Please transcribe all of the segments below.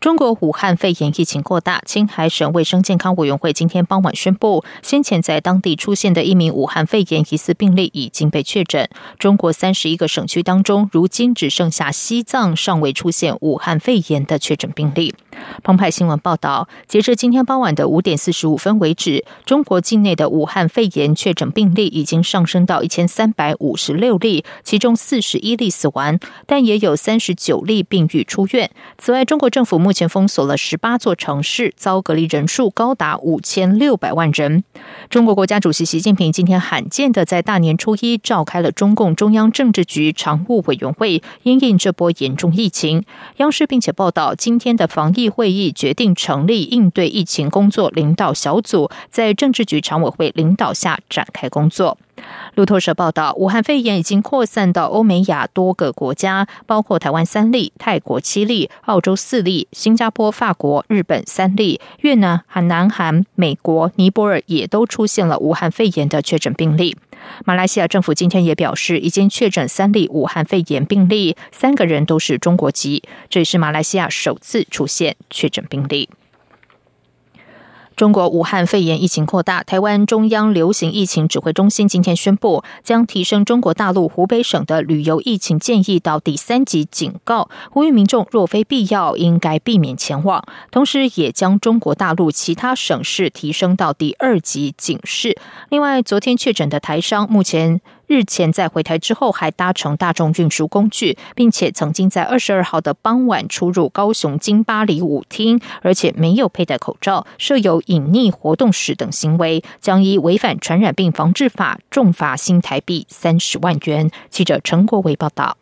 中国武汉肺炎疫情扩大，青海省卫生健康委员会今天傍晚宣布，先前在当地出现的一名武汉肺炎疑似病例已经被确诊。中国三十一个省区当中，如今只剩下西藏尚未出现武汉肺炎的确诊病例。澎湃新闻报道，截至今天傍晚的五点四十五分为止，中国境内的武汉肺炎确诊病例已经上升到一千三百五十六例，其中四十一例死亡，但也有三十九例病愈出院。此外，中国政府目前封锁了十八座城市，遭隔离人数高达五千六百万人。中国国家主席习近平今天罕见的在大年初一召开了中共中央政治局常务委员会，因应这波严重疫情。央视并且报道，今天的防疫会议决定成立应对疫情工作领导小组，在政治局常委会领导下展开工作。路透社报道，武汉肺炎已经扩散到欧美亚多个国家，包括台湾三例、泰国七例、澳洲四例、新加坡、法国、日本三例，越南、韩、南韩、美国、尼泊尔也都出现了武汉肺炎的确诊病例。马来西亚政府今天也表示，已经确诊三例武汉肺炎病例，三个人都是中国籍，这也是马来西亚首次出现确诊病例。中国武汉肺炎疫情扩大，台湾中央流行疫情指挥中心今天宣布，将提升中国大陆湖北省的旅游疫情建议到第三级警告，呼吁民众若非必要，应该避免前往。同时，也将中国大陆其他省市提升到第二级警示。另外，昨天确诊的台商目前。日前在回台之后，还搭乘大众运输工具，并且曾经在二十二号的傍晚出入高雄金巴黎舞厅，而且没有佩戴口罩，设有隐匿活动室等行为，将依违反传染病防治法重罚新台币三十万元。记者陈国伟报道。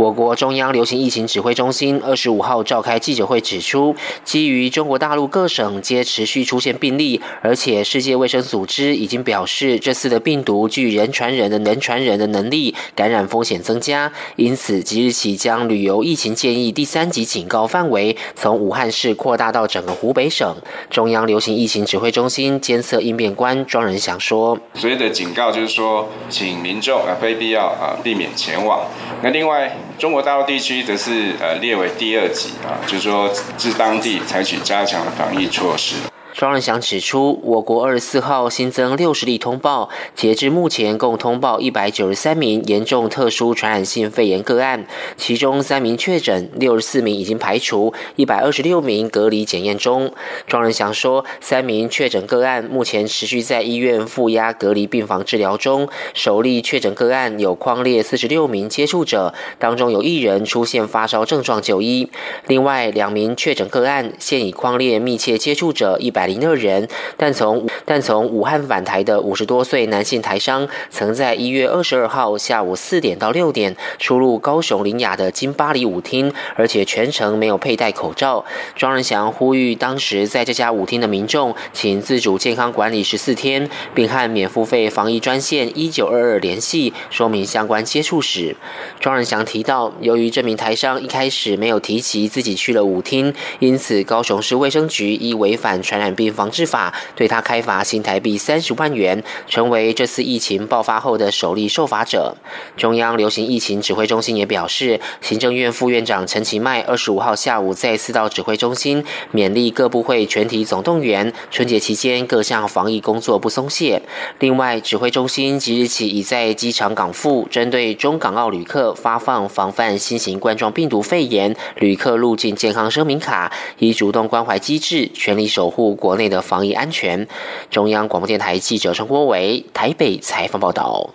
我国中央流行疫情指挥中心二十五号召开记者会，指出，基于中国大陆各省皆持续出现病例，而且世界卫生组织已经表示，这次的病毒具人传人的能传人的能力，感染风险增加，因此即日起将旅游疫情建议第三级警告范围从武汉市扩大到整个湖北省。中央流行疫情指挥中心监测应变官庄仁祥说：“所谓的警告就是说，请民众啊，非必要啊，避免前往。那另外。”中国大陆地区则是呃列为第二级啊，就是说自当地采取加强的防疫措施。庄仁祥指出，我国二十四号新增六十例通报，截至目前共通报一百九十三名严重特殊传染性肺炎个案，其中三名确诊，六十四名已经排除，一百二十六名隔离检验中。庄仁祥说，三名确诊个案目前持续在医院负压隔离病房治疗中。首例确诊个案有框列四十六名接触者，当中有一人出现发烧症状就医。另外两名确诊个案现已框列密切接触者一百。零二人，但从但从武汉返台的五十多岁男性台商，曾在一月二十二号下午四点到六点出入高雄林雅的金巴黎舞厅，而且全程没有佩戴口罩。庄仁祥呼吁当时在这家舞厅的民众，请自主健康管理十四天，并和免付费防疫专线一九二二联系，说明相关接触史。庄仁祥提到，由于这名台商一开始没有提及自己去了舞厅，因此高雄市卫生局依违反传染。病防治法对他开罚新台币三十万元，成为这次疫情爆发后的首例受罚者。中央流行疫情指挥中心也表示，行政院副院长陈其迈二十五号下午再次到指挥中心勉励各部会全体总动员，春节期间各项防疫工作不松懈。另外，指挥中心即日起已在机场港埠针对中港澳旅客发放防范新型冠状病毒肺炎旅客入境健康声明卡，以主动关怀机制，全力守护国。国内的防疫安全。中央广播电台记者陈国伟台北采访报道。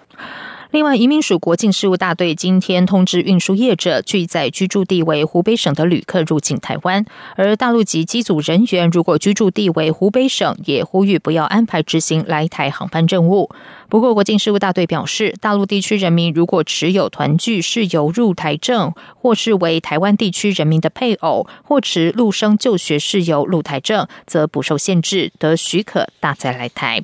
另外，移民署国境事务大队今天通知运输业者，拒载居住地为湖北省的旅客入境台湾。而大陆籍机组人员如果居住地为湖北省，也呼吁不要安排执行来台航班任务。不过，国境事务大队表示，大陆地区人民如果持有团聚事由入台证，或是为台湾地区人民的配偶，或持陆生就学事由入台证，则不受限制，得许可搭载来台。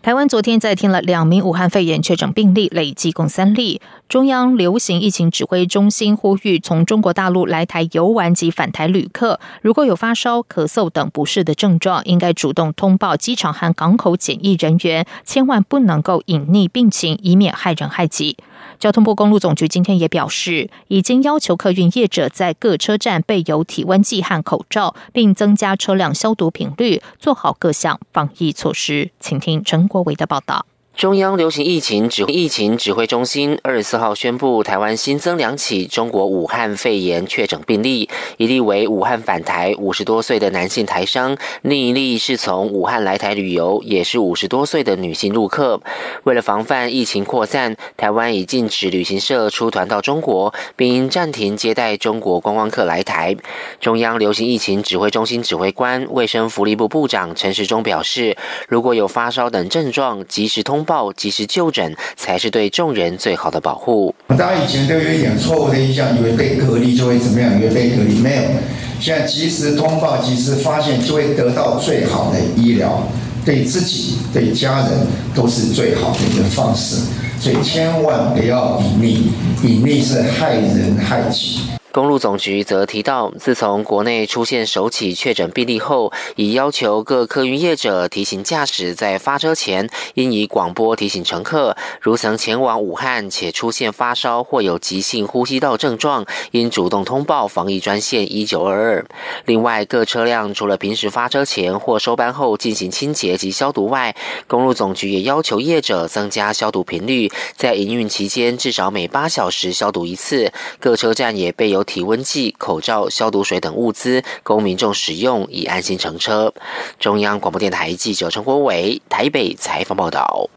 台湾昨天再添了两名武汉肺炎确诊病例，累计共三例。中央流行疫情指挥中心呼吁，从中国大陆来台游玩及返台旅客，如果有发烧、咳嗽等不适的症状，应该主动通报机场和港口检疫人员，千万不能够隐匿病情，以免害人害己。交通部公路总局今天也表示，已经要求客运业者在各车站备有体温计和口罩，并增加车辆消毒频率，做好各项防疫措施。请听陈国伟的报道。中央流行疫情指疫情指挥中心二十四号宣布，台湾新增两起中国武汉肺炎确诊病例，一例为武汉返台五十多岁的男性台商，另一例是从武汉来台旅游，也是五十多岁的女性陆客。为了防范疫情扩散，台湾已禁止旅行社出团到中国，并暂停接待中国观光客来台。中央流行疫情指挥中心指挥官、卫生福利部部长陈时中表示，如果有发烧等症状，及时通。报及时就诊，才是对众人最好的保护。大家以前都有一点错误的印象，以为被隔离就会怎么样，以为被隔离没有。现在及时通报、及时发现，就会得到最好的医疗，对自己、对家人都是最好的一个方式。所以千万不要隐匿，隐匿是害人害己。公路总局则提到，自从国内出现首起确诊病例后，已要求各客运业者提醒驾驶在发车前，应以广播提醒乘客，如曾前往武汉且出现发烧或有急性呼吸道症状，应主动通报防疫专线一九二二。另外，各车辆除了平时发车前或收班后进行清洁及消毒外，公路总局也要求业者增加消毒频率，在营运期间至少每八小时消毒一次。各车站也备有。体温计、口罩、消毒水等物资供民众使用，以安心乘车。中央广播电台记者陈国伟台北采访报道。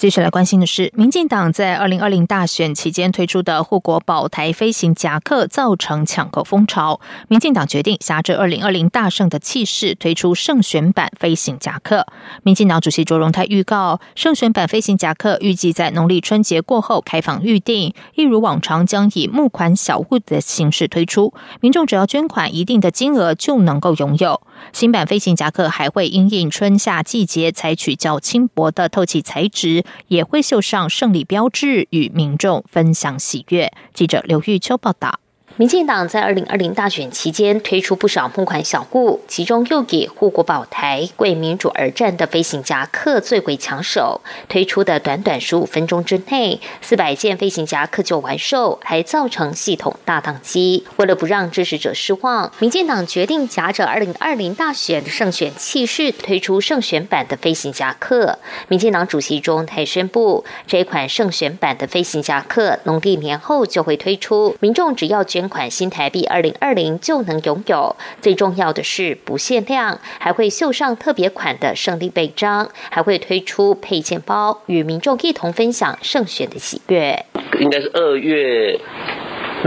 接下来关心的是，民进党在二零二零大选期间推出的护国宝台飞行夹克造成抢购风潮。民进党决定挟着二零二零大胜的气势，推出胜选版飞行夹克。民进党主席卓荣泰预告，胜选版飞行夹克预计在农历春节过后开放预定，一如往常将以募款小物的形式推出，民众只要捐款一定的金额就能够拥有。新版飞行夹克还会因应春夏季节，采取较轻薄的透气材质。也会绣上胜利标志，与民众分享喜悦。记者刘玉秋报道。民进党在二零二零大选期间推出不少募款小物，其中又以护国宝台为民主而战的飞行夹克最为抢手。推出的短短十五分钟之内，四百件飞行夹克就完售，还造成系统大宕机。为了不让支持者失望，民进党决定夹着二零二零大选的胜选气势，推出胜选版的飞行夹克。民进党主席中泰宣布，这款胜选版的飞行夹克农历年后就会推出，民众只要捐。款新台币二零二零就能拥有，最重要的是不限量，还会绣上特别款的胜利背章，还会推出配件包，与民众一同分享胜选的喜悦。应该是二月。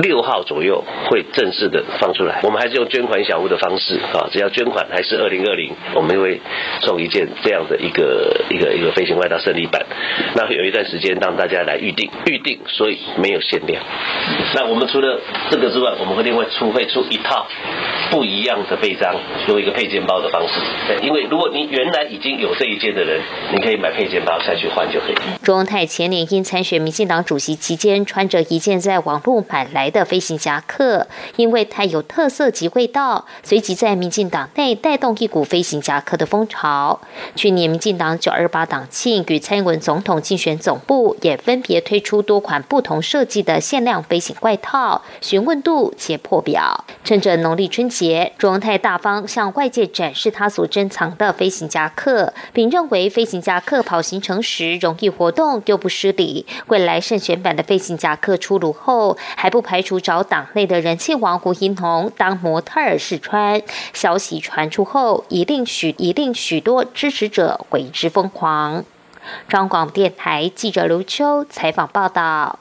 六号左右会正式的放出来，我们还是用捐款小屋的方式啊，只要捐款还是二零二零，我们会送一件这样的一个一个一个飞行外套胜利版。那有一段时间让大家来预定，预定，所以没有限量。那我们除了这个之外，我们会另外出会出一套不一样的背章，用一个配件包的方式。对，因为如果你原来已经有这一件的人，你可以买配件包再去换就可以。钟荣泰前年因参选民进党主席期间，穿着一件在网络买来。的飞行夹克，因为太有特色及味道，随即在民进党内带动一股飞行夹克的风潮。去年民进党九二八党庆与蔡英文总统竞选总部也分别推出多款不同设计的限量飞行外套，询问度且破表。趁着农历春节，卓荣泰大方向外界展示他所珍藏的飞行夹克，并认为飞行夹克跑行程时容易活动又不失礼。未来胜选版的飞行夹克出炉后，还不排。除找党内的人气王胡英彤当模特儿试穿，消息传出后，一定许一定许多支持者为之疯狂。中广电台记者刘秋采访报道。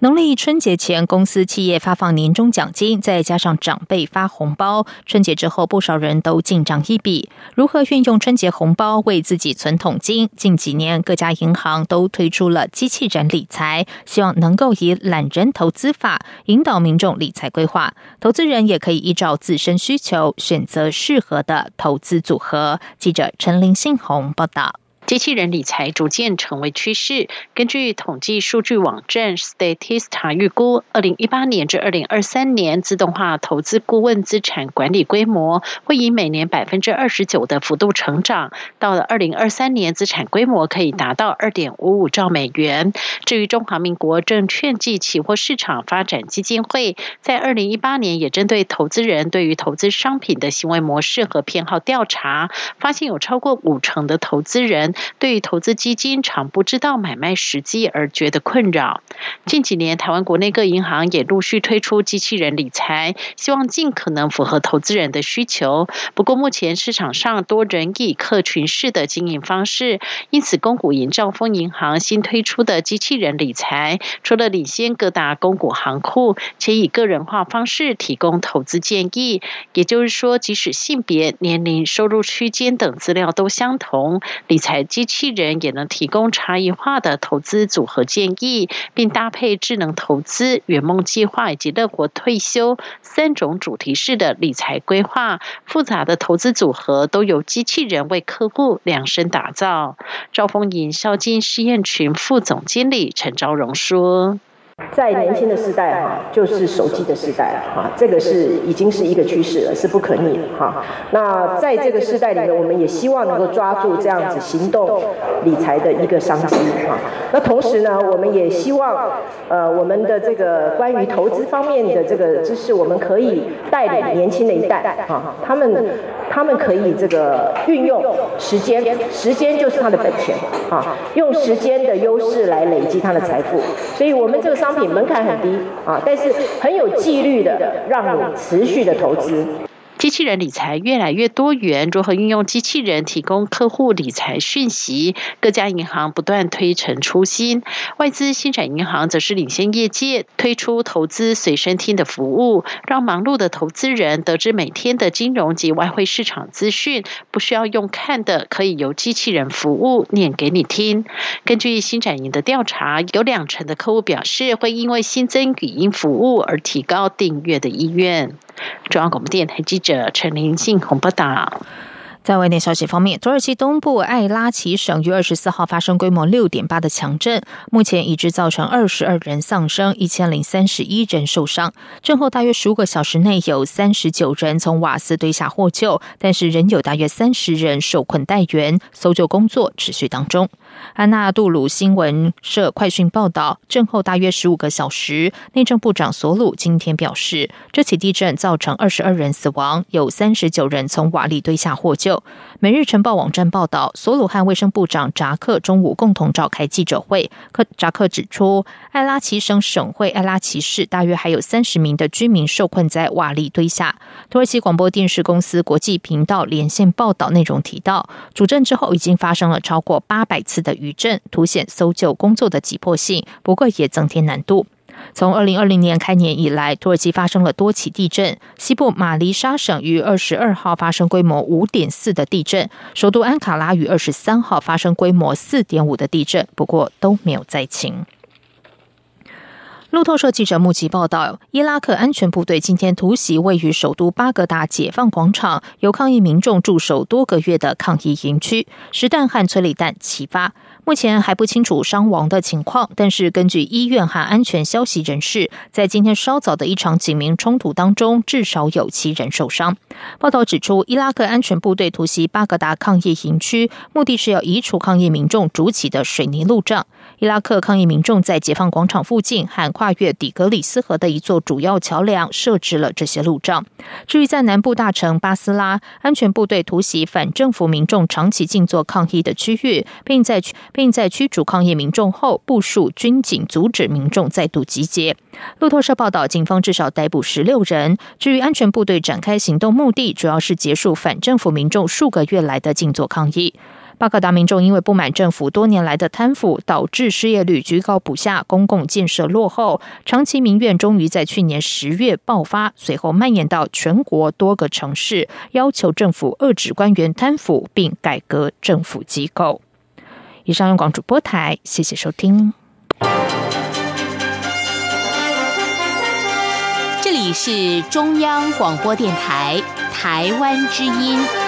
农历春节前，公司企业发放年终奖金，再加上长辈发红包，春节之后，不少人都进账一笔。如何运用春节红包为自己存统金？近几年，各家银行都推出了机器人理财，希望能够以懒人投资法引导民众理财规划。投资人也可以依照自身需求选择适合的投资组合。记者陈林信宏报道。机器人理财逐渐成为趋势。根据统计数据网站 Statista 预估，二零一八年至二零二三年，自动化投资顾问资产管理规模会以每年百分之二十九的幅度成长。到了二零二三年，资产规模可以达到二点五五兆美元。至于中华民国证券暨期货市场发展基金会，在二零一八年也针对投资人对于投资商品的行为模式和偏好调查，发现有超过五成的投资人。对于投资基金常不知道买卖时机而觉得困扰。近几年，台湾国内各银行也陆续推出机器人理财，希望尽可能符合投资人的需求。不过，目前市场上多人以客群式的经营方式，因此，公股银兆丰银行新推出的机器人理财，除了领先各大公股行库，且以个人化方式提供投资建议。也就是说，即使性别、年龄、收入区间等资料都相同，理财。机器人也能提供差异化的投资组合建议，并搭配智能投资、圆梦计划以及乐活退休三种主题式的理财规划。复杂的投资组合都由机器人为客户量身打造。兆丰营销金试验群副总经理陈昭荣说。在年轻的时代哈，就是手机的时代哈，这个是已经是一个趋势了，是不可逆的哈。那在这个时代里面，我们也希望能够抓住这样子行动理财的一个商机哈。那同时呢，我们也希望呃我们的这个关于投资方面的这个知识，我们可以带领年轻的一代哈，他们他们可以这个运用时间，时间就是他的本钱啊，用时间的优势来累积他的财富。所以我们这个。商品门槛很低啊，但是很有纪律的，让你持续的投资。机器人理财越来越多元，如何运用机器人提供客户理财讯息？各家银行不断推陈出新，外资新展银行则是领先业界，推出投资随身听的服务，让忙碌的投资人得知每天的金融及外汇市场资讯，不需要用看的，可以由机器人服务念给你听。根据新展银的调查，有两成的客户表示会因为新增语音服务而提高订阅的意愿。中央广播电台记者陈林信鸿报道。在外电消息方面，土耳其东部艾拉奇省于二十四号发生规模六点八的强震，目前已知造成二十二人丧生，一千零三十一人受伤。震后大约十五个小时内，有三十九人从瓦斯堆下获救，但是仍有大约三十人受困待援，搜救工作持续当中。安纳杜鲁新闻社快讯报道，震后大约十五个小时，内政部长索鲁今天表示，这起地震造成二十二人死亡，有三十九人从瓦砾堆下获救。每日晨报网站报道，索鲁和卫生部长扎克中午共同召开记者会。克扎克指出，艾拉奇省省会艾拉奇市大约还有三十名的居民受困在瓦砾堆下。土耳其广播电视公司国际频道连线报道内容提到，主震之后已经发生了超过八百次的余震，凸显搜救工作的急迫性，不过也增添难度。从二零二零年开年以来，土耳其发生了多起地震。西部马尼沙省于二十二号发生规模五点四的地震，首都安卡拉于二十三号发生规模四点五的地震，不过都没有灾情。路透社记者目击报道，伊拉克安全部队今天突袭位于首都巴格达解放广场，由抗议民众驻守多个月的抗议营区，实弹和催泪弹齐发。目前还不清楚伤亡的情况，但是根据医院和安全消息人士，在今天稍早的一场警民冲突当中，至少有七人受伤。报道指出，伊拉克安全部队突袭巴格达抗议营区，目的是要移除抗议民众筑起的水泥路障。伊拉克抗议民众在解放广场附近和跨越底格里斯河的一座主要桥梁设置了这些路障。至于在南部大城巴斯拉，安全部队突袭反政府民众长期静坐抗议的区域，并在并在驱逐抗议民众后，部署军警阻止民众再度集结。路透社报道，警方至少逮捕十六人。至于安全部队展开行动目的，主要是结束反政府民众数个月来的静坐抗议。巴格达民众因为不满政府多年来的贪腐，导致失业率居高不下，公共建设落后，长期民怨终于在去年十月爆发，随后蔓延到全国多个城市，要求政府遏制官员贪腐，并改革政府机构。以上用广主播台，谢谢收听。这里是中央广播电台台湾之音。